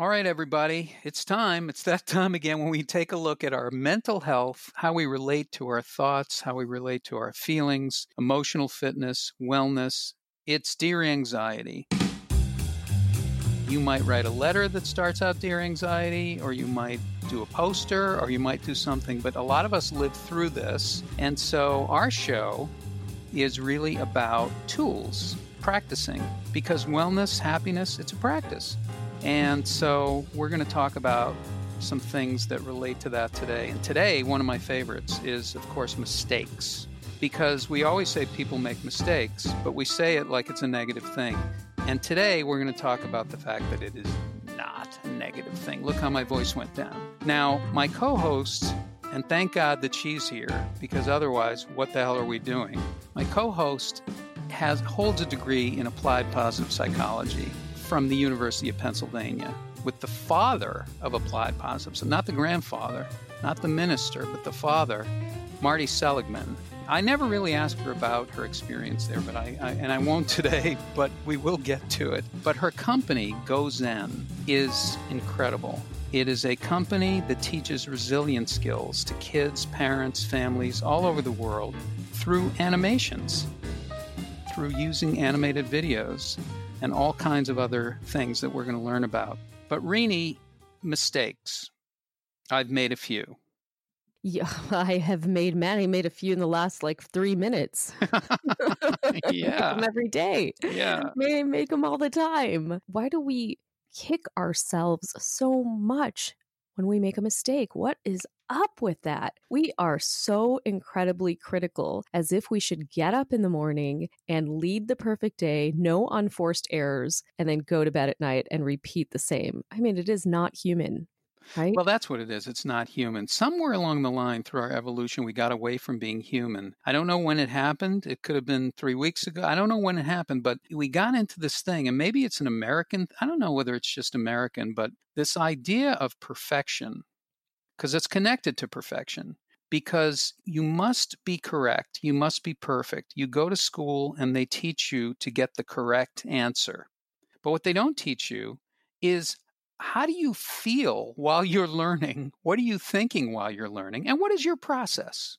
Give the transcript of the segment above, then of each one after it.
All right, everybody, it's time. It's that time again when we take a look at our mental health, how we relate to our thoughts, how we relate to our feelings, emotional fitness, wellness. It's Dear Anxiety. You might write a letter that starts out Dear Anxiety, or you might do a poster, or you might do something, but a lot of us live through this. And so our show is really about tools, practicing, because wellness, happiness, it's a practice. And so we're going to talk about some things that relate to that today. And today, one of my favorites is, of course, mistakes. Because we always say people make mistakes, but we say it like it's a negative thing. And today, we're going to talk about the fact that it is not a negative thing. Look how my voice went down. Now, my co host, and thank God that she's here, because otherwise, what the hell are we doing? My co host has holds a degree in applied positive psychology from the University of Pennsylvania with the father of applied positives, not the grandfather, not the minister, but the father, Marty Seligman. I never really asked her about her experience there, but I, I, and I won't today, but we will get to it. But her company, GoZen, is incredible. It is a company that teaches resilience skills to kids, parents, families all over the world through animations, through using animated videos and all kinds of other things that we're going to learn about. But Renee, mistakes. I've made a few. Yeah, I have made many. Made a few in the last like three minutes. yeah, every day. Yeah, may make them all the time. Why do we kick ourselves so much when we make a mistake? What is up with that? We are so incredibly critical as if we should get up in the morning and lead the perfect day, no unforced errors, and then go to bed at night and repeat the same. I mean, it is not human. Right? Well, that's what it is. It's not human. Somewhere along the line through our evolution, we got away from being human. I don't know when it happened. It could have been three weeks ago. I don't know when it happened, but we got into this thing, and maybe it's an American. I don't know whether it's just American, but this idea of perfection, because it's connected to perfection. Because you must be correct, you must be perfect. You go to school and they teach you to get the correct answer. But what they don't teach you is how do you feel while you're learning? What are you thinking while you're learning? And what is your process?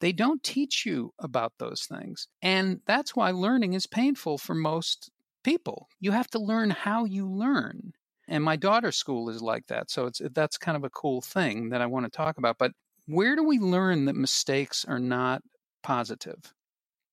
They don't teach you about those things. And that's why learning is painful for most people. You have to learn how you learn. And my daughter's school is like that. So it's that's kind of a cool thing that I want to talk about. But where do we learn that mistakes are not positive?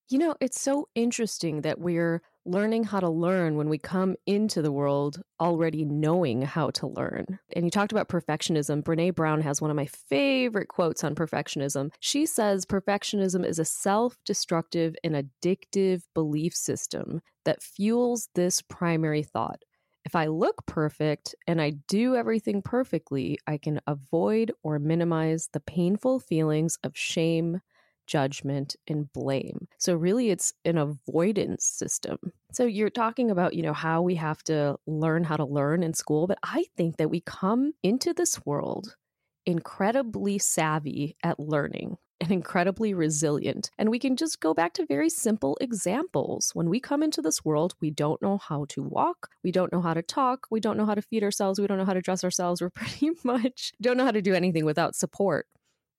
You know, it's so interesting that we're learning how to learn when we come into the world already knowing how to learn. And you talked about perfectionism. Brene Brown has one of my favorite quotes on perfectionism. She says perfectionism is a self destructive and addictive belief system that fuels this primary thought. If I look perfect and I do everything perfectly, I can avoid or minimize the painful feelings of shame, judgment and blame. So really it's an avoidance system. So you're talking about, you know, how we have to learn how to learn in school, but I think that we come into this world incredibly savvy at learning and incredibly resilient. And we can just go back to very simple examples. When we come into this world, we don't know how to walk, we don't know how to talk, we don't know how to feed ourselves, we don't know how to dress ourselves. We're pretty much don't know how to do anything without support.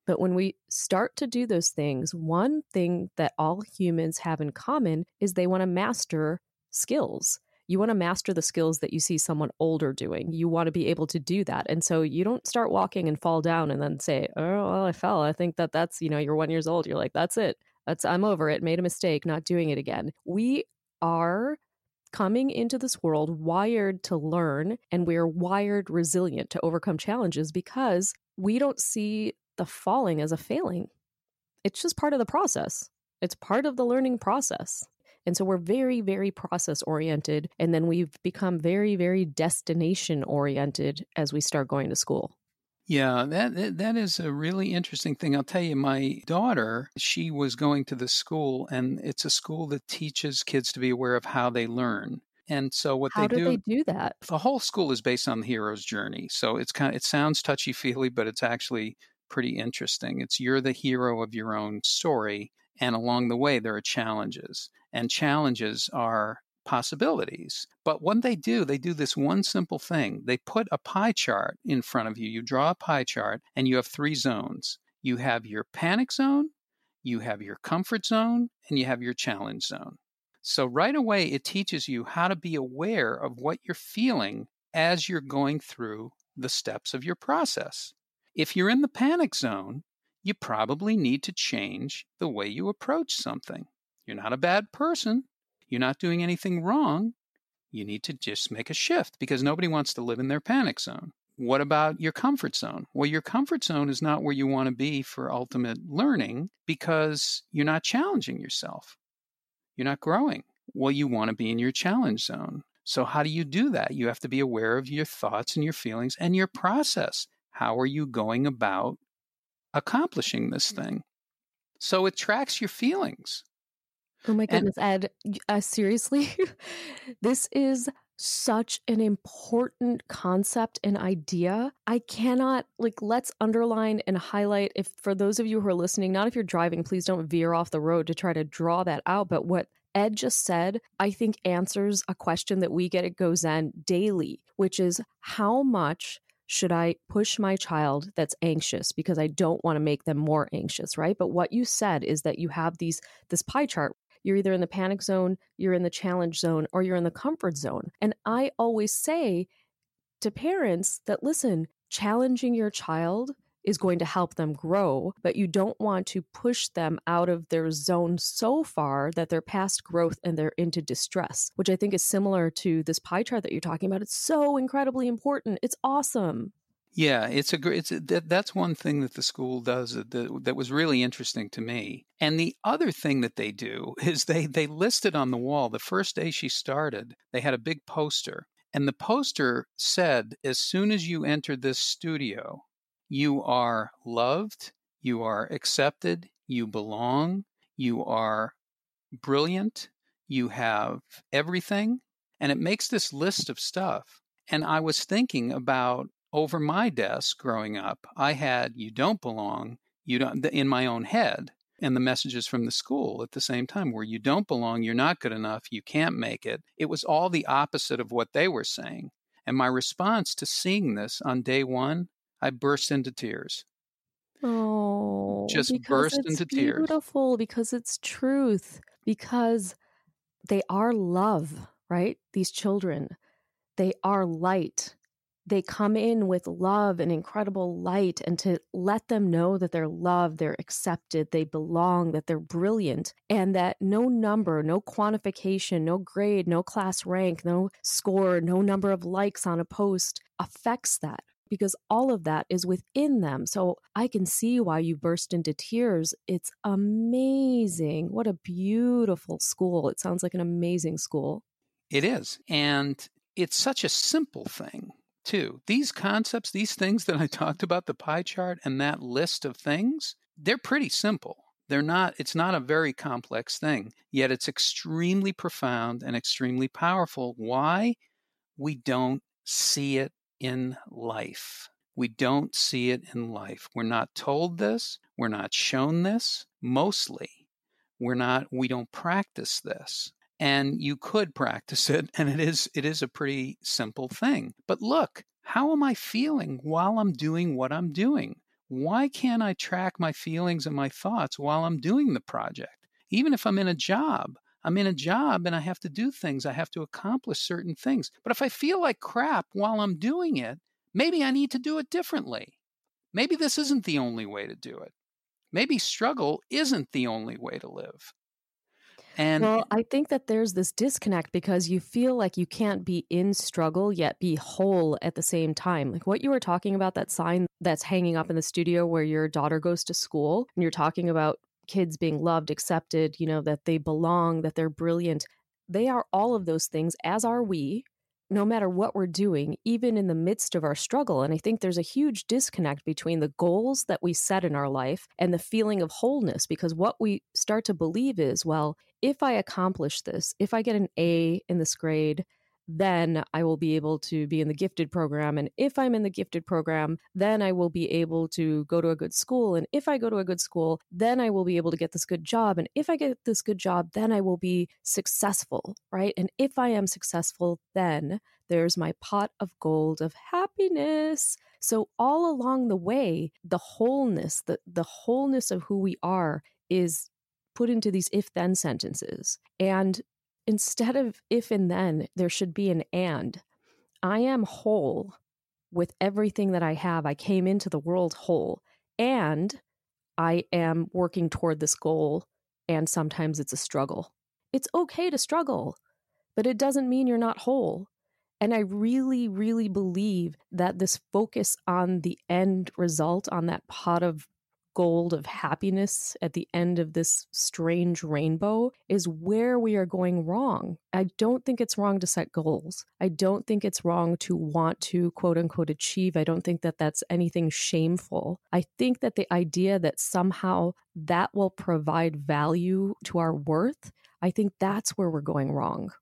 But when we start to do those things, one thing that all humans have in common is they want to master skills. You want to master the skills that you see someone older doing. You want to be able to do that. And so you don't start walking and fall down and then say, "Oh, well, I fell." I think that that's, you know, you're 1 years old. You're like, "That's it. That's I'm over it. Made a mistake, not doing it again." We are coming into this world wired to learn and we're wired resilient to overcome challenges because we don't see the falling as a failing. It's just part of the process. It's part of the learning process. And so we're very, very process oriented. And then we've become very, very destination oriented as we start going to school. Yeah, that that is a really interesting thing. I'll tell you, my daughter, she was going to the school, and it's a school that teaches kids to be aware of how they learn. And so what how they do, they do that? The whole school is based on the hero's journey. So it's kind of it sounds touchy feely, but it's actually pretty interesting. It's you're the hero of your own story, and along the way, there are challenges. And challenges are possibilities. But when they do, they do this one simple thing. They put a pie chart in front of you. You draw a pie chart and you have three zones. You have your panic zone, you have your comfort zone, and you have your challenge zone. So right away, it teaches you how to be aware of what you're feeling as you're going through the steps of your process. If you're in the panic zone, you probably need to change the way you approach something. You're not a bad person. You're not doing anything wrong. You need to just make a shift because nobody wants to live in their panic zone. What about your comfort zone? Well, your comfort zone is not where you want to be for ultimate learning because you're not challenging yourself. You're not growing. Well, you want to be in your challenge zone. So, how do you do that? You have to be aware of your thoughts and your feelings and your process. How are you going about accomplishing this thing? So, it tracks your feelings. Oh my goodness, and, Ed, uh, seriously? this is such an important concept and idea. I cannot, like, let's underline and highlight if for those of you who are listening, not if you're driving, please don't veer off the road to try to draw that out. But what Ed just said, I think answers a question that we get at GoZen daily, which is how much should I push my child that's anxious because I don't want to make them more anxious, right? But what you said is that you have these this pie chart you're either in the panic zone, you're in the challenge zone, or you're in the comfort zone. And I always say to parents that listen, challenging your child is going to help them grow, but you don't want to push them out of their zone so far that they're past growth and they're into distress, which I think is similar to this pie chart that you're talking about. It's so incredibly important. It's awesome. Yeah, it's a great. It's that, that's one thing that the school does that, that was really interesting to me. And the other thing that they do is they they listed on the wall the first day she started. They had a big poster, and the poster said, "As soon as you enter this studio, you are loved, you are accepted, you belong, you are brilliant, you have everything." And it makes this list of stuff. And I was thinking about over my desk growing up, I had you don't belong, you don't in my own head and the messages from the school at the same time where you don't belong, you're not good enough, you can't make it. It was all the opposite of what they were saying. And my response to seeing this on day 1, I burst into tears. Oh, just burst into beautiful, tears. Beautiful because it's truth. Because they are love, right? These children, they are light they come in with love and incredible light and to let them know that they're loved, they're accepted, they belong, that they're brilliant, and that no number, no quantification, no grade, no class rank, no score, no number of likes on a post affects that because all of that is within them. So I can see why you burst into tears. It's amazing. What a beautiful school. It sounds like an amazing school. It is. And it's such a simple thing too. These concepts, these things that I talked about, the pie chart and that list of things, they're pretty simple. They're not, it's not a very complex thing, yet it's extremely profound and extremely powerful. Why? We don't see it in life. We don't see it in life. We're not told this. We're not shown this. Mostly, we're not, we don't practice this and you could practice it and it is it is a pretty simple thing but look how am i feeling while i'm doing what i'm doing why can't i track my feelings and my thoughts while i'm doing the project even if i'm in a job i'm in a job and i have to do things i have to accomplish certain things but if i feel like crap while i'm doing it maybe i need to do it differently. Maybe this isn't the only way to do it. Maybe struggle isn't the only way to live. And well, I think that there's this disconnect because you feel like you can't be in struggle yet be whole at the same time. Like what you were talking about, that sign that's hanging up in the studio where your daughter goes to school, and you're talking about kids being loved, accepted, you know, that they belong, that they're brilliant. They are all of those things, as are we no matter what we're doing, even in the midst of our struggle. And I think there's a huge disconnect between the goals that we set in our life and the feeling of wholeness, because what we start to believe is, well, if I accomplish this, if I get an A in this grade, then I will be able to be in the gifted program. And if I'm in the gifted program, then I will be able to go to a good school. And if I go to a good school, then I will be able to get this good job. And if I get this good job, then I will be successful, right? And if I am successful, then there's my pot of gold of happiness. So all along the way, the wholeness, the, the wholeness of who we are is put into these if then sentences. And instead of if and then, there should be an and. I am whole with everything that I have. I came into the world whole and I am working toward this goal. And sometimes it's a struggle. It's okay to struggle, but it doesn't mean you're not whole. And I really, really believe that this focus on the end result, on that pot of gold of happiness at the end of this strange rainbow is where we are going wrong. I don't think it's wrong to set goals. I don't think it's wrong to want to quote unquote achieve. I don't think that that's anything shameful. I think that the idea that somehow that will provide value to our worth, I think that's where we're going wrong.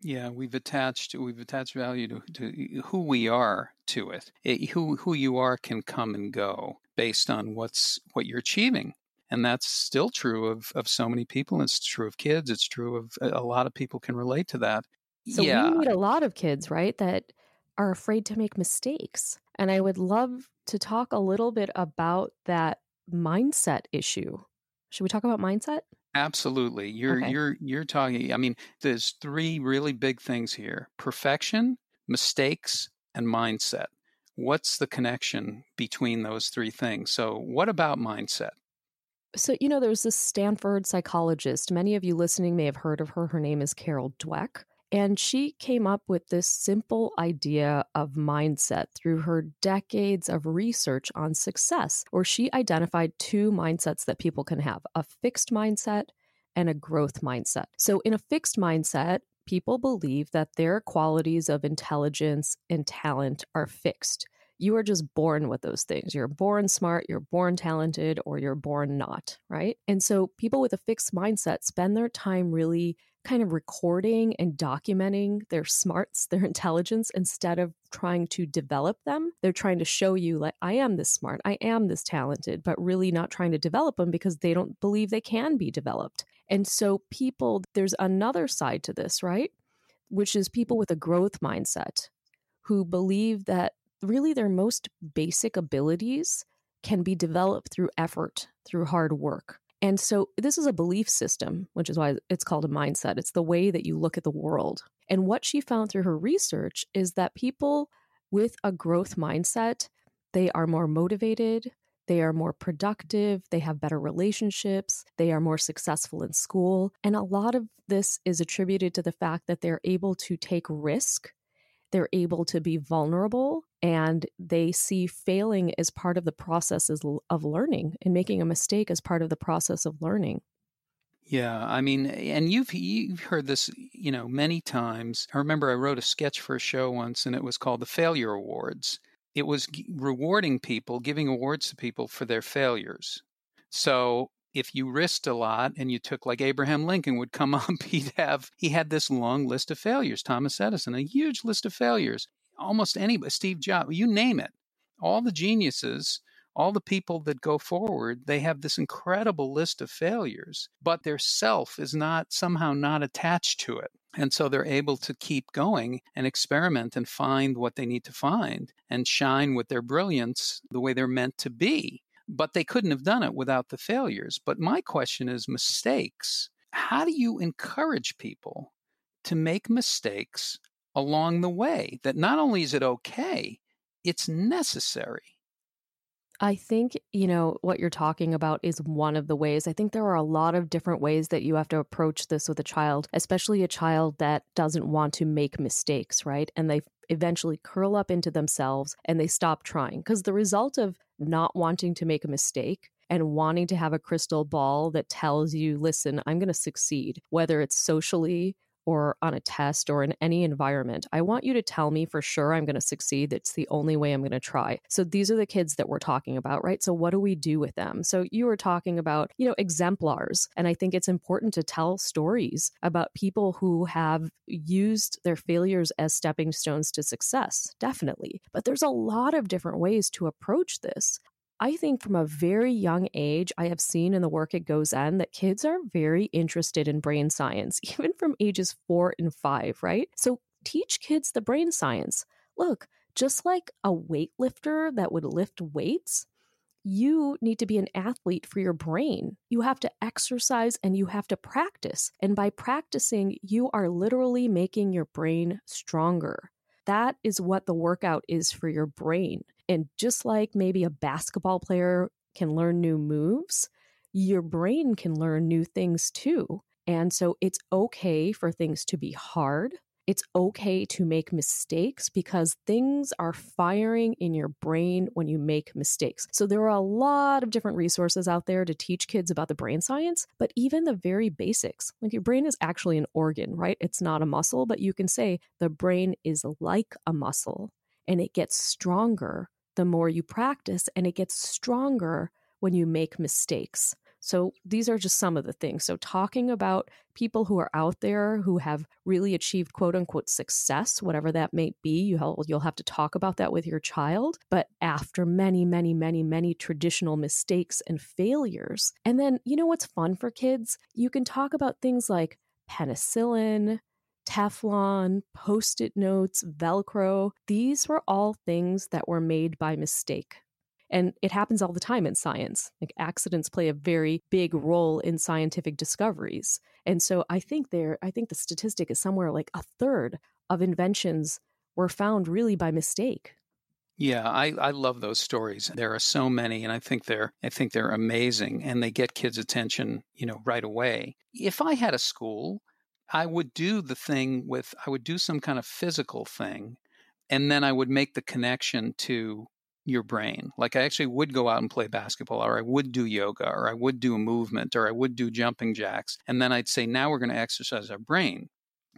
Yeah, we've attached we've attached value to, to who we are to it. it. Who who you are can come and go based on what's what you're achieving, and that's still true of of so many people. It's true of kids. It's true of a lot of people can relate to that. So yeah. we meet a lot of kids, right, that are afraid to make mistakes, and I would love to talk a little bit about that mindset issue. Should we talk about mindset? Absolutely. You're okay. you're you're talking I mean there's three really big things here. Perfection, mistakes, and mindset. What's the connection between those three things? So what about mindset? So, you know, there's this Stanford psychologist. Many of you listening may have heard of her. Her name is Carol Dweck. And she came up with this simple idea of mindset through her decades of research on success, where she identified two mindsets that people can have a fixed mindset and a growth mindset. So, in a fixed mindset, people believe that their qualities of intelligence and talent are fixed. You are just born with those things. You're born smart, you're born talented, or you're born not, right? And so people with a fixed mindset spend their time really kind of recording and documenting their smarts, their intelligence, instead of trying to develop them. They're trying to show you, like, I am this smart, I am this talented, but really not trying to develop them because they don't believe they can be developed. And so, people, there's another side to this, right? Which is people with a growth mindset who believe that really their most basic abilities can be developed through effort, through hard work. And so this is a belief system, which is why it's called a mindset. It's the way that you look at the world. And what she found through her research is that people with a growth mindset, they are more motivated, they are more productive, they have better relationships, they are more successful in school. And a lot of this is attributed to the fact that they're able to take risk they're able to be vulnerable and they see failing as part of the process of learning and making a mistake as part of the process of learning. Yeah, I mean, and you've you've heard this, you know, many times. I remember I wrote a sketch for a show once, and it was called the Failure Awards. It was rewarding people, giving awards to people for their failures. So if you risked a lot and you took like Abraham Lincoln would come up, he'd have he had this long list of failures. Thomas Edison, a huge list of failures. Almost anybody, Steve Jobs, you name it. All the geniuses, all the people that go forward, they have this incredible list of failures, but their self is not somehow not attached to it. And so they're able to keep going and experiment and find what they need to find and shine with their brilliance the way they're meant to be but they couldn't have done it without the failures. But my question is mistakes. How do you encourage people to make mistakes along the way? That not only is it okay, it's necessary. I think, you know, what you're talking about is one of the ways. I think there are a lot of different ways that you have to approach this with a child, especially a child that doesn't want to make mistakes, right? And they eventually curl up into themselves and they stop trying. Because the result of not wanting to make a mistake and wanting to have a crystal ball that tells you, listen, I'm going to succeed, whether it's socially or on a test or in any environment, I want you to tell me for sure I'm going to succeed. It's the only way I'm going to try. So these are the kids that we're talking about, right? So what do we do with them? So you were talking about, you know, exemplars. And I think it's important to tell stories about people who have used their failures as stepping stones to success, definitely. But there's a lot of different ways to approach this. I think from a very young age, I have seen in the work at GoZen that kids are very interested in brain science, even from ages four and five, right? So teach kids the brain science. Look, just like a weightlifter that would lift weights, you need to be an athlete for your brain. You have to exercise and you have to practice. And by practicing, you are literally making your brain stronger. That is what the workout is for your brain. And just like maybe a basketball player can learn new moves, your brain can learn new things too. And so it's okay for things to be hard. It's okay to make mistakes because things are firing in your brain when you make mistakes. So, there are a lot of different resources out there to teach kids about the brain science, but even the very basics like your brain is actually an organ, right? It's not a muscle, but you can say the brain is like a muscle and it gets stronger the more you practice, and it gets stronger when you make mistakes. So these are just some of the things. So talking about people who are out there who have really achieved quote unquote success, whatever that may be, you you'll have to talk about that with your child. But after many, many, many, many traditional mistakes and failures, and then you know what's fun for kids? You can talk about things like penicillin, Teflon, post it notes, Velcro. These were all things that were made by mistake. And it happens all the time in science. Like accidents play a very big role in scientific discoveries. And so I think there, I think the statistic is somewhere like a third of inventions were found really by mistake. Yeah, I, I love those stories. There are so many, and I think they're I think they're amazing, and they get kids' attention, you know, right away. If I had a school I would do the thing with, I would do some kind of physical thing, and then I would make the connection to your brain. Like I actually would go out and play basketball, or I would do yoga, or I would do a movement, or I would do jumping jacks. And then I'd say, now we're going to exercise our brain.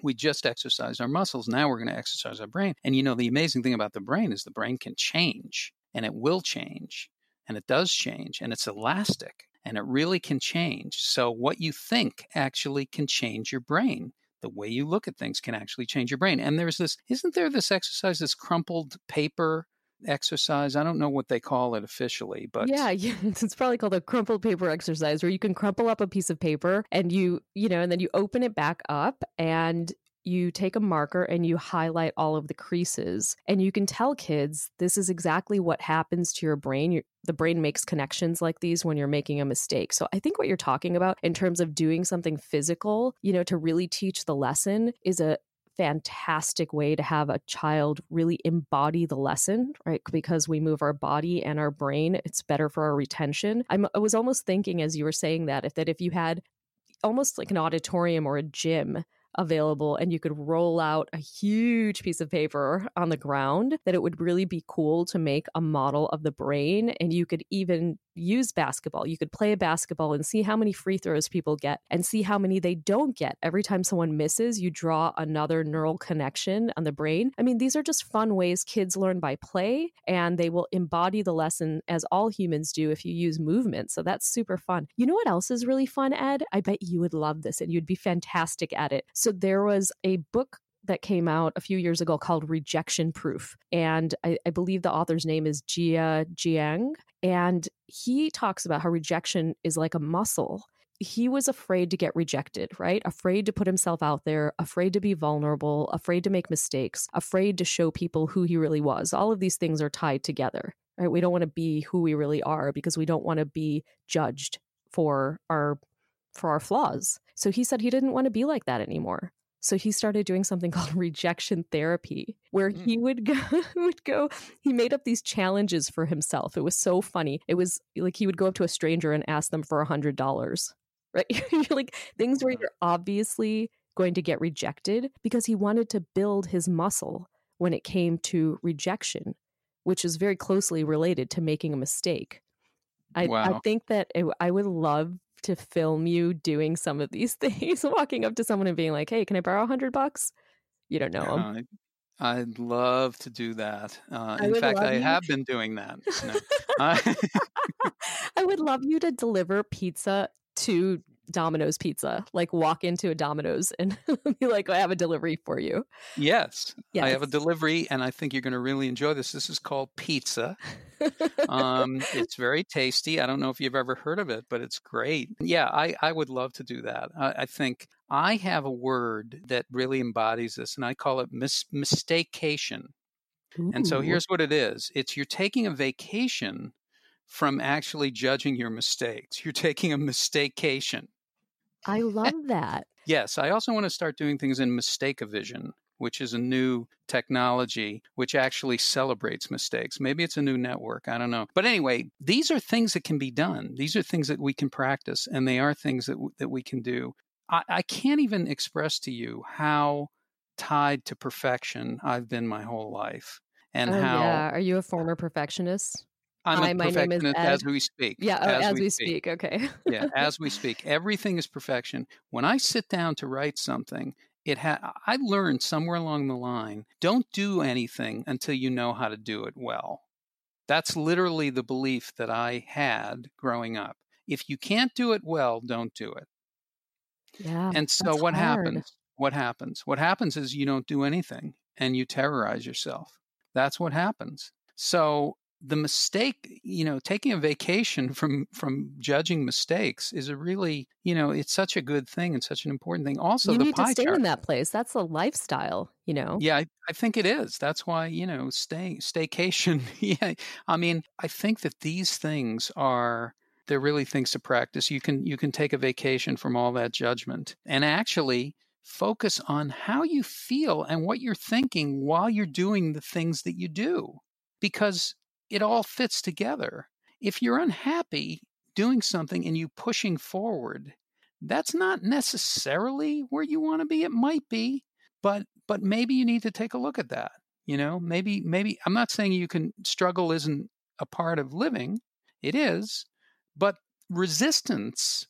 We just exercised our muscles. Now we're going to exercise our brain. And you know, the amazing thing about the brain is the brain can change, and it will change, and it does change, and it's elastic and it really can change. So, what you think actually can change your brain. The way you look at things can actually change your brain. And there's this, isn't there this exercise, this crumpled paper exercise? I don't know what they call it officially, but yeah, yeah, it's probably called a crumpled paper exercise where you can crumple up a piece of paper and you, you know, and then you open it back up and you take a marker and you highlight all of the creases and you can tell kids this is exactly what happens to your brain your, the brain makes connections like these when you're making a mistake so i think what you're talking about in terms of doing something physical you know to really teach the lesson is a fantastic way to have a child really embody the lesson, right? Because we move our body and our brain, it's better for our retention. I'm, I was almost thinking as you were saying that if that if you had almost like an auditorium or a gym available and you could roll out a huge piece of paper on the ground that it would really be cool to make a model of the brain and you could even use basketball. You could play a basketball and see how many free throws people get and see how many they don't get. Every time someone misses you draw another neural connection on the brain. I mean these are just fun ways kids learn by play and they will embody the lesson as all humans do if you use movement so that's super fun. You know what else is really fun ed? I bet you would love this and you'd be fantastic at it so there was a book that came out a few years ago called Rejection Proof. And I, I, believe the author's name is Jia Jiang. And he talks about how rejection is like a muscle. He was afraid to get rejected, right? Afraid to put himself out there, afraid to be vulnerable, afraid to make mistakes, afraid to show people who he really was. All of these things are tied together, right? We don't want to be who we really are because we don't want to be judged for our for our flaws. So he said he didn't want to be like that anymore. So he started doing something called rejection therapy, where he mm. would go, would go. He made up these challenges for himself. It was so funny. It was like he would go up to a stranger and ask them for a hundred dollars. Right? like things where you're obviously going to get rejected because he wanted to build his muscle when it came to rejection, which is very closely related to making a mistake. I, wow. I think that it, I would love to film you doing some of these things, walking up to someone and being like, "Hey, can I borrow a hundred bucks?" You don't know them. Uh, I'd love to do that. Uh, in fact, I you... have been doing that. I would love you to deliver pizza to Domino's Pizza. Like walk into a Domino's and be like, I have a delivery for you. Yes, yes. I have a delivery, and I think you're going to really enjoy this. This is called pizza. um, it's very tasty. I don't know if you've ever heard of it, but it's great. Yeah, I, I would love to do that. I, I think I have a word that really embodies this, and I call it mis- mistakeation. Ooh. And so here's what it is it's you're taking a vacation from actually judging your mistakes. You're taking a mistakeation. I love that. yes, I also want to start doing things in Mistake-A-Vision, which is a new technology which actually celebrates mistakes. Maybe it's a new network, I don't know. But anyway, these are things that can be done. These are things that we can practice, and they are things that that we can do. I, I can't even express to you how tied to perfection I've been my whole life, and oh, how. Yeah, are you a former perfectionist? I'm Hi, a perfectionist as we speak. Yeah, oh, as, as, we, we speak. speak. Okay. yeah, as we speak. Everything is perfection. When I sit down to write something, it ha- I learned somewhere along the line, don't do anything until you know how to do it well. That's literally the belief that I had growing up. If you can't do it well, don't do it. Yeah. And so what hard. happens? What happens? What happens is you don't do anything and you terrorize yourself. That's what happens. So the mistake you know taking a vacation from from judging mistakes is a really you know it's such a good thing and such an important thing. Also you need to stay chart. in that place. That's a lifestyle you know? Yeah I, I think it is. That's why you know stay staycation yeah. I mean i think that these things are they're really things to practice. You can you can take a vacation from all that judgment and actually focus on how you feel and what you're thinking while you're doing the things that you do. Because it all fits together. If you're unhappy doing something and you pushing forward, that's not necessarily where you want to be. It might be, but but maybe you need to take a look at that. You know, maybe maybe I'm not saying you can struggle isn't a part of living. It is, but resistance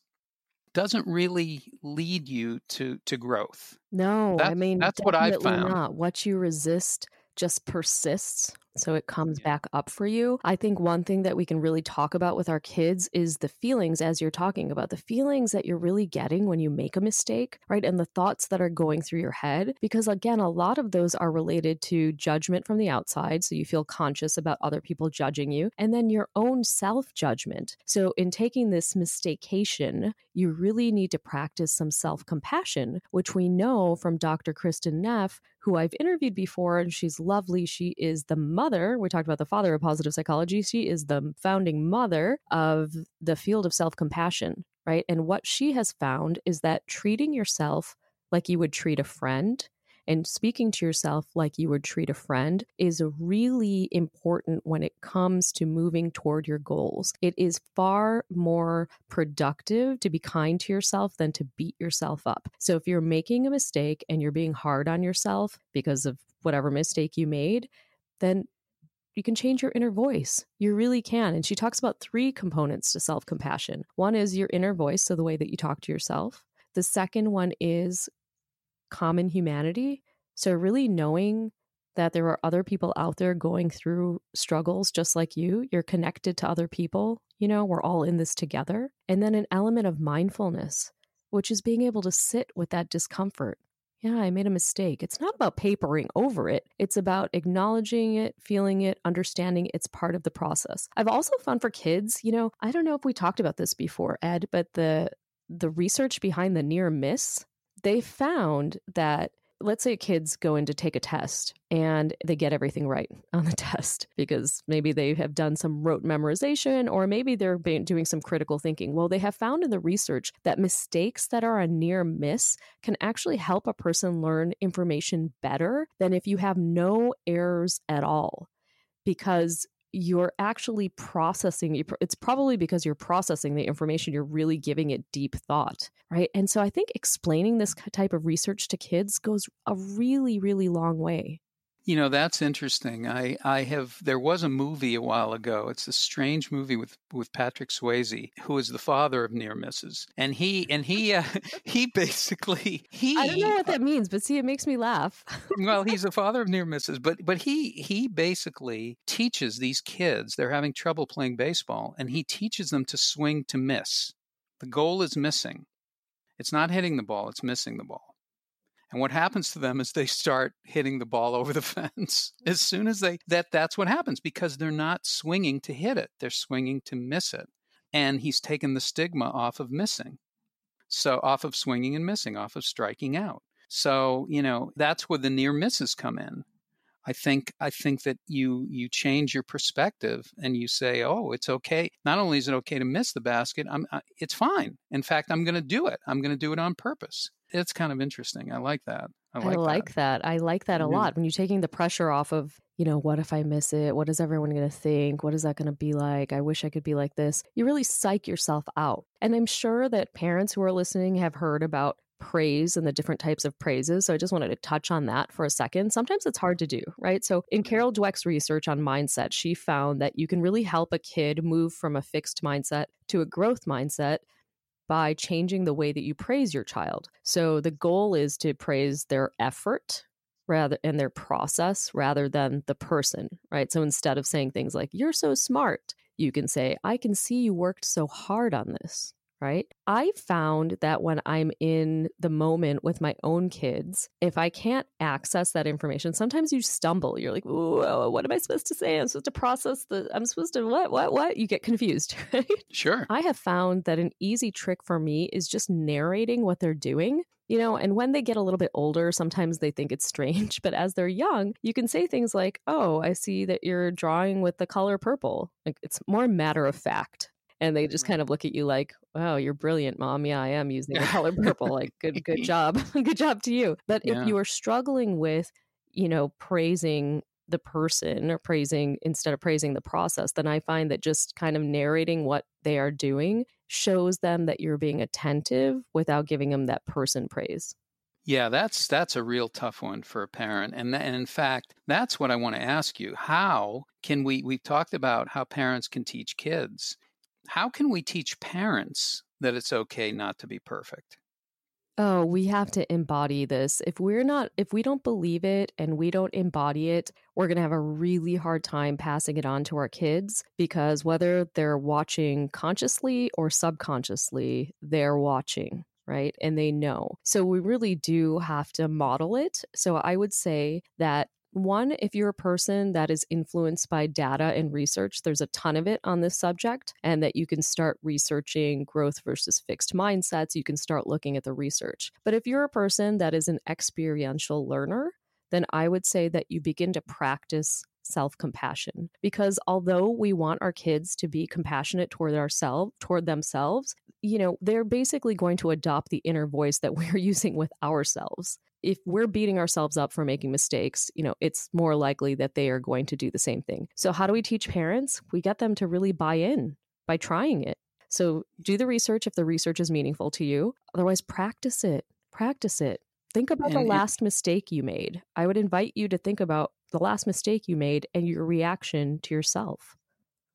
doesn't really lead you to to growth. No, that, I mean that's what I found. Not. What you resist just persists so it comes back up for you. I think one thing that we can really talk about with our kids is the feelings as you're talking about the feelings that you're really getting when you make a mistake, right? And the thoughts that are going through your head. Because again, a lot of those are related to judgment from the outside. So you feel conscious about other people judging you, and then your own self judgment. So in taking this mistakeation, you really need to practice some self compassion, which we know from Dr. Kristin Neff, who I've interviewed before, and she's lovely. She is the mother. We talked about the father of positive psychology. She is the founding mother of the field of self compassion, right? And what she has found is that treating yourself like you would treat a friend and speaking to yourself like you would treat a friend is really important when it comes to moving toward your goals. It is far more productive to be kind to yourself than to beat yourself up. So if you're making a mistake and you're being hard on yourself because of whatever mistake you made, then you can change your inner voice. You really can. And she talks about three components to self compassion. One is your inner voice, so the way that you talk to yourself. The second one is common humanity. So, really knowing that there are other people out there going through struggles just like you, you're connected to other people. You know, we're all in this together. And then an element of mindfulness, which is being able to sit with that discomfort. Yeah, I made a mistake. It's not about papering over it. It's about acknowledging it, feeling it, understanding it's part of the process. I've also found for kids, you know, I don't know if we talked about this before, Ed, but the the research behind the near miss they found that let's say kids go in to take a test and they get everything right on the test because maybe they have done some rote memorization or maybe they're doing some critical thinking. Well, they have found in the research that mistakes that are a near miss can actually help a person learn information better than if you have no errors at all because you're actually processing it's probably because you're processing the information you're really giving it deep thought right? And so i think explaining this type of research to kids goes a really really long way You know, that's interesting. I, I have there was a movie a while ago. It's a strange movie with, with Patrick Swayze, who is the father of near misses. And he and he uh, he basically he I don't know what that means, but see it makes me laugh. well, he's the father of near misses, but but he he basically teaches these kids, they're having trouble playing baseball, and he teaches them to swing to miss. The goal is missing. It's not hitting the ball, it's missing the ball. And what happens to them is they start hitting the ball over the fence. As soon as they that that's what happens because they're not swinging to hit it. They're swinging to miss it. And he's taken the stigma off of missing. So off of swinging and missing, off of striking out. So, you know, that's where the near misses come in. I think I think that you you change your perspective and you say, "Oh, it's okay. Not only is it okay to miss the basket, I'm I, it's fine. In fact, I'm going to do it. I'm going to do it on purpose." It's kind of interesting. I like that. I like, I like that. that. I like that a yeah. lot. When you're taking the pressure off of, you know, what if I miss it? What is everyone going to think? What is that going to be like? I wish I could be like this. You really psych yourself out. And I'm sure that parents who are listening have heard about praise and the different types of praises. So I just wanted to touch on that for a second. Sometimes it's hard to do, right? So in Carol Dweck's research on mindset, she found that you can really help a kid move from a fixed mindset to a growth mindset by changing the way that you praise your child. So the goal is to praise their effort rather and their process rather than the person, right? So instead of saying things like you're so smart, you can say I can see you worked so hard on this right? I found that when I'm in the moment with my own kids, if I can't access that information, sometimes you stumble. You're like, what am I supposed to say? I'm supposed to process the, I'm supposed to, what, what, what? You get confused, right? Sure. I have found that an easy trick for me is just narrating what they're doing. You know, and when they get a little bit older, sometimes they think it's strange. But as they're young, you can say things like, Oh, I see that you're drawing with the color purple. Like it's more matter of fact and they just kind of look at you like, "Wow, you're brilliant, mom. Yeah, I am using the color purple. Like, good, good job, good job to you." But yeah. if you are struggling with, you know, praising the person or praising instead of praising the process, then I find that just kind of narrating what they are doing shows them that you're being attentive without giving them that person praise. Yeah, that's that's a real tough one for a parent. And, and in fact, that's what I want to ask you. How can we we've talked about how parents can teach kids how can we teach parents that it's okay not to be perfect? Oh, we have to embody this. If we're not, if we don't believe it and we don't embody it, we're going to have a really hard time passing it on to our kids because whether they're watching consciously or subconsciously, they're watching right? And they know. So we really do have to model it. So I would say that one, if you're a person that is influenced by data and research, there's a ton of it on this subject, and that you can start researching growth versus fixed mindsets. You can start looking at the research. But if you're a person that is an experiential learner, then I would say that you begin to practice self compassion. Because although we want our kids to be compassionate toward ourselves, toward themselves, you know, they're basically going to adopt the inner voice that we're using with ourselves. If we're beating ourselves up for making mistakes, you know, it's more likely that they are going to do the same thing. So, how do we teach parents? We get them to really buy in by trying it. So, do the research if the research is meaningful to you. Otherwise, practice it. Practice it. Think about and the last it, mistake you made. I would invite you to think about the last mistake you made and your reaction to yourself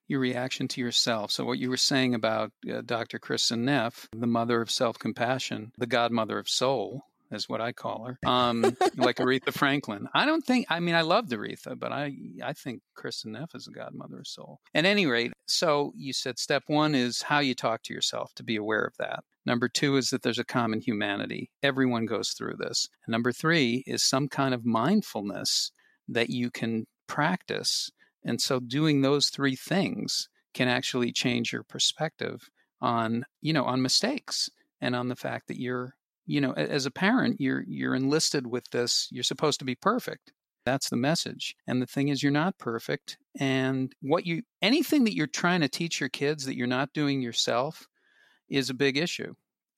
your reaction to yourself. So, what you were saying about uh, Dr. Kristin Neff, the mother of self compassion, the godmother of soul, is what I call her, um, like Aretha Franklin. I don't think, I mean, I loved Aretha, but I, I think Kristin Neff is the godmother of soul. At any rate, so you said step one is how you talk to yourself, to be aware of that. Number two is that there's a common humanity. Everyone goes through this. And number three is some kind of mindfulness that you can practice and so doing those three things can actually change your perspective on, you know, on mistakes and on the fact that you're, you know, as a parent, you're you're enlisted with this, you're supposed to be perfect. That's the message. And the thing is you're not perfect and what you anything that you're trying to teach your kids that you're not doing yourself is a big issue.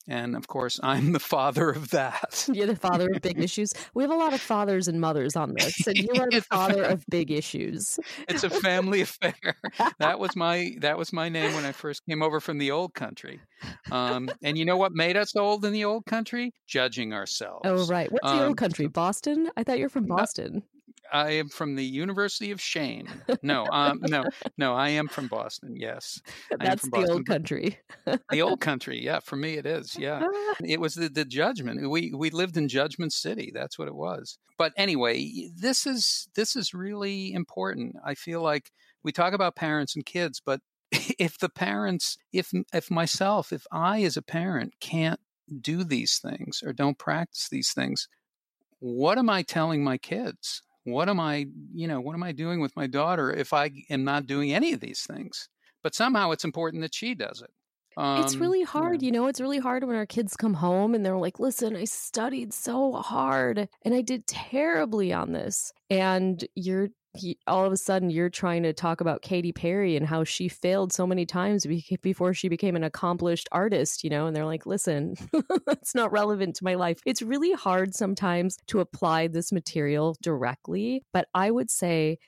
And of course, I'm the father of that. You're the father of big issues. We have a lot of fathers and mothers on this, and you are the father of big issues. It's a family affair. That was my that was my name when I first came over from the old country. Um, and you know what made us old in the old country? Judging ourselves. Oh, right. What's um, the old um, country? Boston? I thought you're from Boston. I am from the University of Shane. No, um, no, no. I am from Boston. Yes, that's the Boston. old country. the old country. Yeah, for me it is. Yeah, it was the, the judgment. We we lived in Judgment City. That's what it was. But anyway, this is this is really important. I feel like we talk about parents and kids, but if the parents, if if myself, if I as a parent can't do these things or don't practice these things, what am I telling my kids? What am I, you know, what am I doing with my daughter if I am not doing any of these things? But somehow it's important that she does it. Um, it's really hard, yeah. you know, it's really hard when our kids come home and they're like, listen, I studied so hard and I did terribly on this. And you're all of a sudden you're trying to talk about Katy Perry and how she failed so many times before she became an accomplished artist, you know, and they're like, listen, it's not relevant to my life. It's really hard sometimes to apply this material directly, but I would say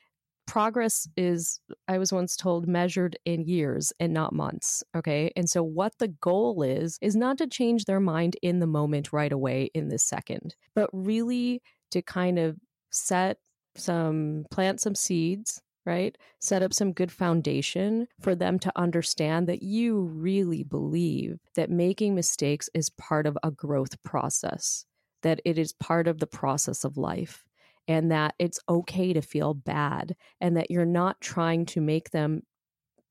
progress is i was once told measured in years and not months okay and so what the goal is is not to change their mind in the moment right away in this second but really to kind of set some plant some seeds right? Set up some good foundation for them to understand that you really believe that making mistakes is part of a growth process that it is part of the process of life and that it's okay to feel bad and that you're not trying to make them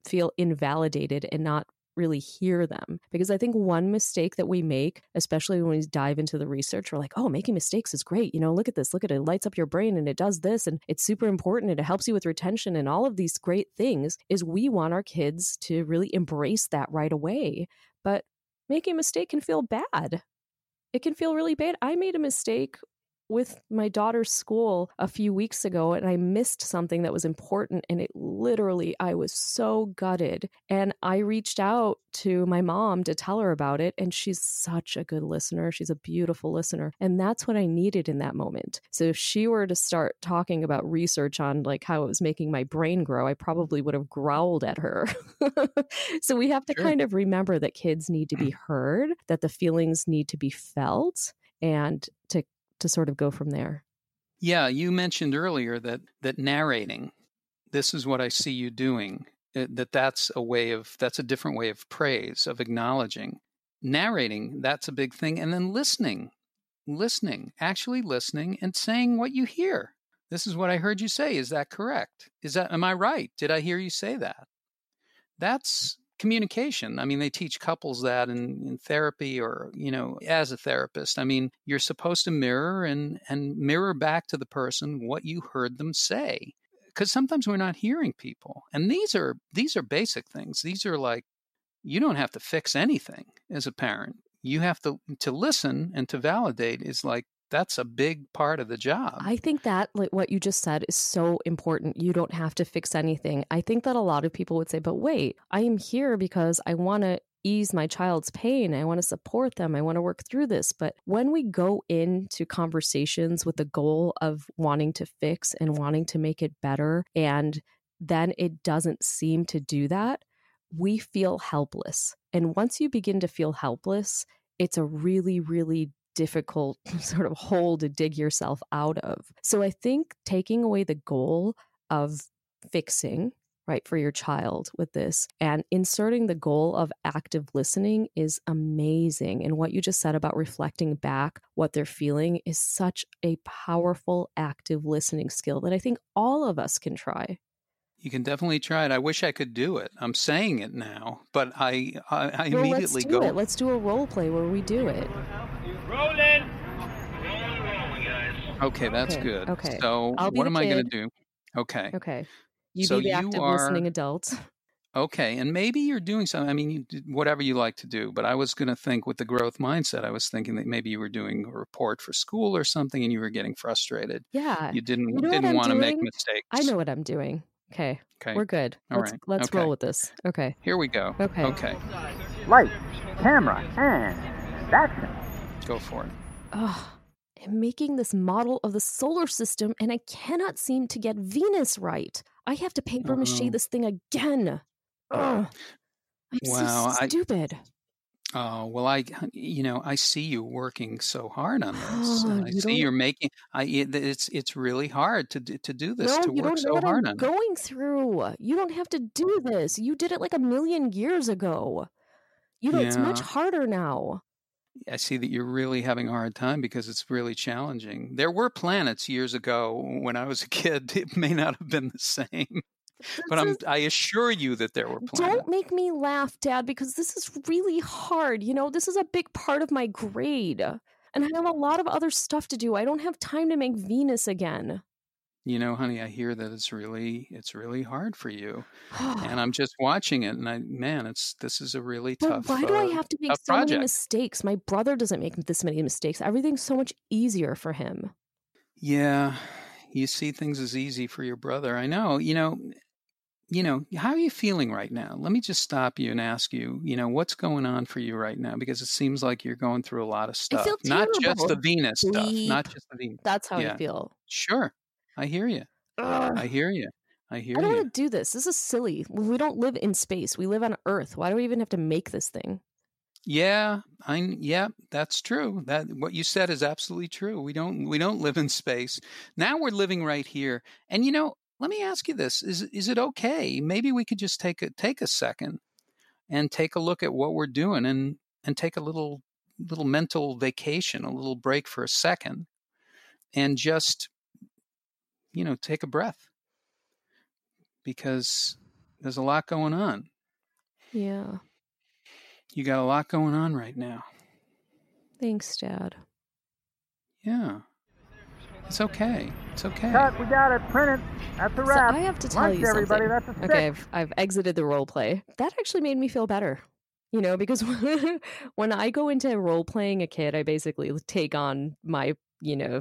feel invalidated and not really hear them. Because I think one mistake that we make, especially when we dive into the research, we're like, oh, making mistakes is great. You know, look at this, look at it, it lights up your brain and it does this and it's super important and it helps you with retention and all of these great things. Is we want our kids to really embrace that right away. But making a mistake can feel bad. It can feel really bad. I made a mistake with my daughter's school a few weeks ago and I missed something that was important and it literally I was so gutted and I reached out to my mom to tell her about it and she's such a good listener she's a beautiful listener and that's what I needed in that moment so if she were to start talking about research on like how it was making my brain grow I probably would have growled at her so we have to sure. kind of remember that kids need to be heard that the feelings need to be felt and to to sort of go from there. Yeah, you mentioned earlier that that narrating, this is what I see you doing. Eh, that that's a way of that's a different way of praise of acknowledging. Narrating, that's a big thing, and then listening, listening, actually listening and saying what you hear. This is what I heard you say. Is that correct? Is that am I right? Did I hear you say that? That's communication. I mean, they teach couples that in, in therapy or, you know, as a therapist. I mean, you're supposed to mirror and, and mirror back to the person what you heard them say. Because sometimes we're not hearing people. And these are these are basic things. These are like you don't have to fix anything as a parent. You have to to listen and to validate is like that's a big part of the job. I think that like what you just said is so important. You don't have to fix anything. I think that a lot of people would say, "But wait, I am here because I want to ease my child's pain. I want to support them. I want to work through this." But when we go into conversations with the goal of wanting to fix and wanting to make it better and then it doesn't seem to do that, we feel helpless. And once you begin to feel helpless, it's a really, really difficult sort of hole to dig yourself out of. So I think taking away the goal of fixing right for your child with this and inserting the goal of active listening is amazing and what you just said about reflecting back what they're feeling is such a powerful active listening skill that i think all of us can try you can definitely try it. I wish I could do it. I'm saying it now, but I I, I well, immediately let's do go. It. Let's do a role play where we do it. Rolling. Okay, that's okay. good. Okay. So what am kid. I going to do? Okay. Okay. You so be the active you are, listening adult. Okay, and maybe you're doing something. I mean, you whatever you like to do. But I was going to think with the growth mindset, I was thinking that maybe you were doing a report for school or something, and you were getting frustrated. Yeah, you didn't you know didn't want to make mistakes. I know what I'm doing. Okay. Okay. We're good. All let's right. let's okay. roll with this. Okay. Here we go. Okay. Okay. Light, camera, and action. Go for it. Oh, I'm making this model of the solar system and I cannot seem to get Venus right. I have to paper mache this thing again. Ugh. I'm Wow, so I- stupid. Oh well, I you know I see you working so hard on this, Oh, I you see you're making. I it's it's really hard to do, to do this No, to you work don't know so what I'm hard on it. going through. You don't have to do this. You did it like a million years ago. You know, it's much harder now. I see that you're really having a hard time because it's really challenging. There were planets years ago when I was a kid. It may not have been the same, but I'm I assure you that there were planets. don't make me laugh, Dad, because this is really hard. You know, this is a big part of my grade. And I have a lot of other stuff to do. I don't have time to make Venus again. You know, honey, I hear that it's really it's really hard for you, and I'm just watching it, and I man, it's this is a really But tough why do I uh, have to make so many mistakes? My brother doesn't make this many mistakes. Everything's so much easier for him. Yeah, you see things as easy for your brother. I know. You know, you know, how are you feeling right now? Let me just stop you and ask you, you know, what's going on for you right now? Because it seems like you're going through a lot of I stuff, not just the. Venus stuff, not just the Venus. That's how I feel. sure. I hear you. Ugh. I hear you. I hear I don't you. want to do this. This is silly. We don't live in space. We live on Earth. Why do we even have to make this thing? Yeah, I yeah, that's true. That what you said is absolutely true. We don't we don't live in space. Now we're living right here. And you know, let me ask you this. Is is it okay? Maybe we could just take a take a second and take a look at what we're doing and and take a little little mental vacation, a little break for a second and just, you know, take a breath because there's a lot going on. Yeah. You got a lot going on right now. Thanks, Dad. Yeah. It's okay. It's okay. Cut, we got it. printed. it. That's a So wrap. I have to tell Lunch, you everybody. something. That's a Okay. I've, I've exited the role play. That actually made me feel better. You know, because when I go into role playing a kid, I basically take on my, you know,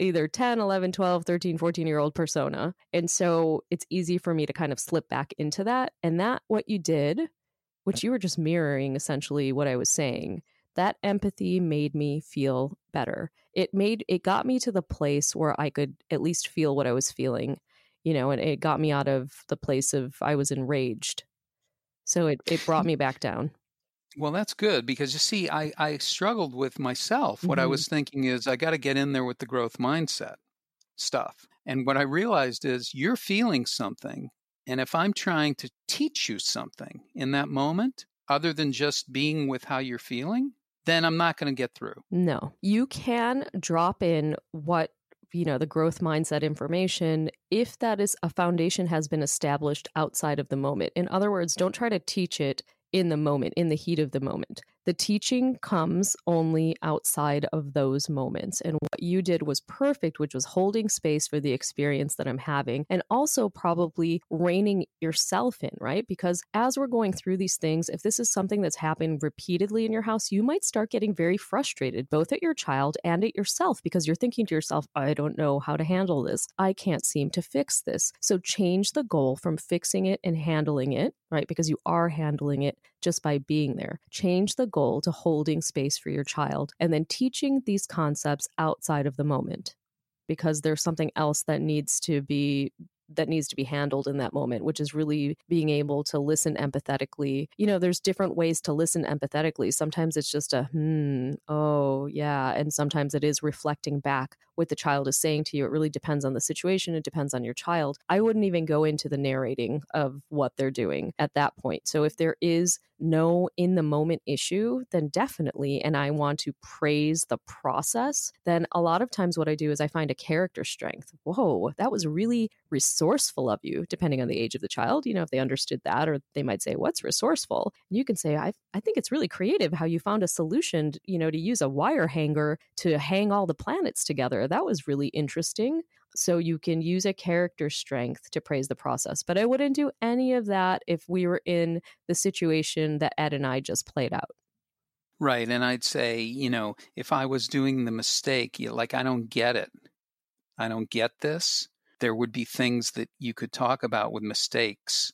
either 10, 11, 12, 13, 14 year old persona. And so it's easy for me to kind of slip back into that. And that, what you did, which you were just mirroring essentially what I was saying, that empathy made me feel better. It made, it got me to the place where I could at least feel what I was feeling, you know, and it got me out of the place of I was enraged. So it, it brought me back down. Well, that's good because you see, I, I struggled with myself. What I Mhm. was thinking is, I got to get in there with the growth mindset stuff. And what I realized is, you're feeling something. And if I'm trying to teach you something in that moment, other than just being with how you're feeling, then I'm not going to get through. No, you can drop in what you know the growth mindset information if that is a foundation has been established outside of the moment. In other words, don't try to teach it in the moment, in the heat of the moment. The teaching comes only outside of those moments. And what you did was perfect, which was holding space for the experience that I'm having and also probably reining yourself in, right? Because as we're going through these things, if this is something that's happened repeatedly in your house, you might start getting very frustrated, both at your child and at yourself, because you're thinking to yourself, I don't know how to handle this. I can't seem to fix this. So change the goal from fixing it and handling it, right? Because you are handling it just by being there. Change the goal to holding space for your child and then teaching these concepts outside of the moment because there's something else that needs to be that needs to be handled in that moment which is really being able to listen empathetically. You know there's different ways to listen empathetically. Sometimes it's just a hmm oh yeah and sometimes it is reflecting back what the child is saying to you it really depends on the situation it depends on your child i wouldn't even go into the narrating of what they're doing at that point so if there is no in the moment issue, then definitely, and I want to praise the process, then a lot of times what I do is I find a character strength. Whoa, that was really resourceful of you, depending on the age of the child. You know, if they understood that, or they might say, What's resourceful? And you can say, I, I think it's really creative how you found a solution, you know, to use a wire hanger to hang all the planets together. That was really interesting. So you can use a character strength to praise the process. But I wouldn't do any of that if we were in the situation that Ed and I just played out. Right. And I'd say, you know, if I was doing the mistake, like, I don't get it. I don't get this. There would be things that you could talk about with mistakes.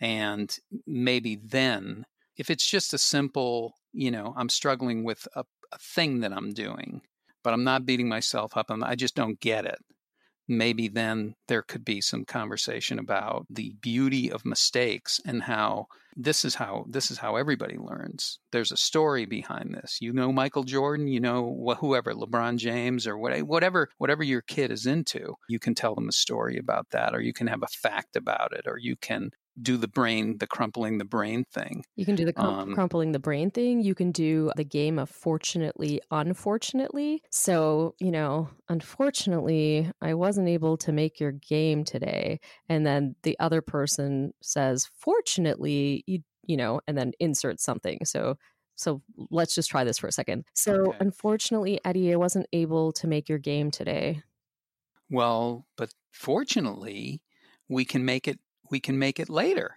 And maybe then, if it's just a simple, you know, I'm struggling with a, a thing that I'm doing, but I'm not beating myself up, and I just don't get it. maybe then there could be some conversation about the beauty of mistakes and how this is how this is how everybody learns there's a story behind this you know michael jordan you know whoever lebron james or whatever whatever whatever your kid is into you can tell them a story about that or you can have a fact about it or you can do the brain, the crumpling the brain thing. You can do the um, crumpling the brain thing. You can do the game of fortunately, unfortunately. So, you know, unfortunately, I wasn't able to make your game today. And then the other person says, fortunately, you, you know, and then insert something. So, so let's just try this for a second. So, okay. unfortunately, Eddie, I wasn't able to make your game today. Well, but fortunately, we can make it we can make it later.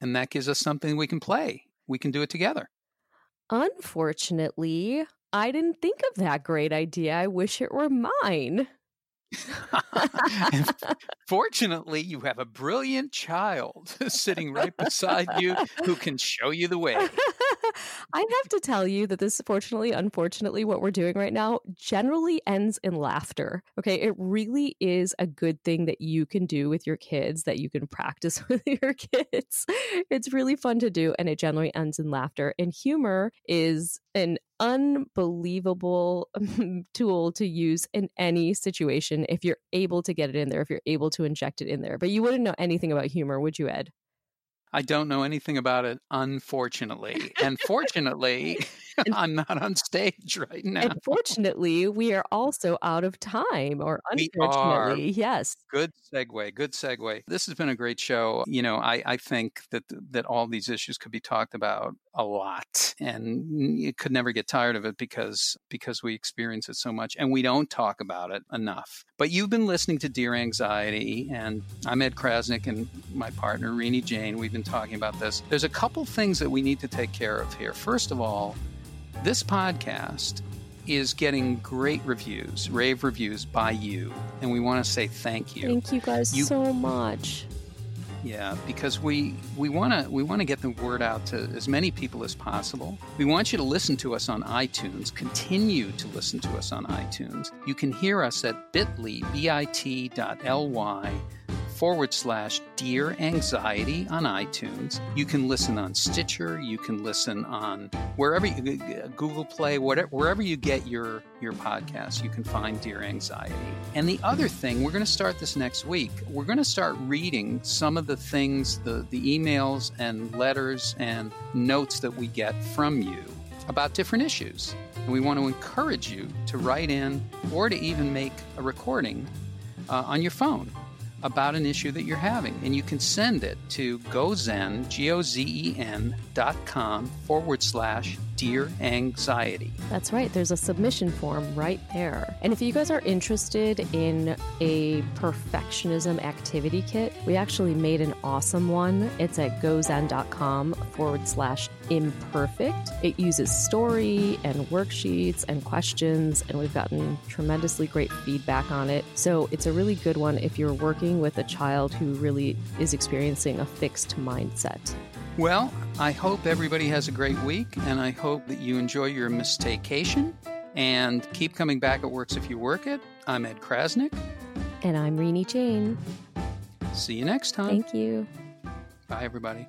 And that gives us something we can play. We can do it together. Unfortunately, I didn't think of that great idea. I wish it were mine. Fortunately, you have a brilliant child sitting right beside you who can show you the way. I have to tell you that this, fortunately, unfortunately, what we're doing right now generally ends in laughter. Okay. It really is a good thing that you can do with your kids, that you can practice with your kids. It's really fun to do, and it generally ends in laughter. And humor is an unbelievable tool to use in any situation if you're able to get it in there, if you're able to inject it in there. But you wouldn't know anything about humor, would you, Ed? I don't know anything about it, unfortunately. And fortunately, I'm not on stage right now. Unfortunately, we are also out of time, or unfortunately, yes. Good segue. Good segue. This has been a great show. You know, I, I think that that all these issues could be talked about a lot, and you could never get tired of it because because we experience it so much, and we don't talk about it enough. But you've been listening to Dear Anxiety, and I'm Ed Krasnick, and my partner Renee Jain. We've been talking about this. There's a couple things that we need to take care of here. First of all this podcast is getting great reviews, rave reviews by you, and we want to say thank you. Thank you guys you, so much. Yeah, because we we want to we want to get the word out to as many people as possible. We want you to listen to us on iTunes. Continue to listen to us on iTunes. You can hear us at bit.ly, bit.ly forward slash Dear Anxiety on iTunes. You can listen on Stitcher. You can listen on wherever you, Google Play, whatever, wherever you get your your podcast, You can find Dear Anxiety. And the other thing, we're going to start this next week. We're going to start reading some of the things, the the emails and letters and notes that we get from you about different issues. And we want to encourage you to write in or to even make a recording uh, on your phone about an issue that you're having. And you can send it to gozen, G O Z E N dot com forward slash Dear Anxiety. That's right. There's a submission form right there. And if you guys are interested in a perfectionism activity kit, we actually made an awesome one. It's at gozen.com forward slash imperfect. It uses story and worksheets and questions, and we've gotten tremendously great feedback on it. So it's a really good one if you're working with a child who really is experiencing a fixed mindset. Well, I hope everybody has a great week, and I hope that you enjoy your mistakeation and keep coming back. It works if you work it. I'm Ed Krasnick. And I'm Renee Jain. See you next time. Thank you. Bye, everybody.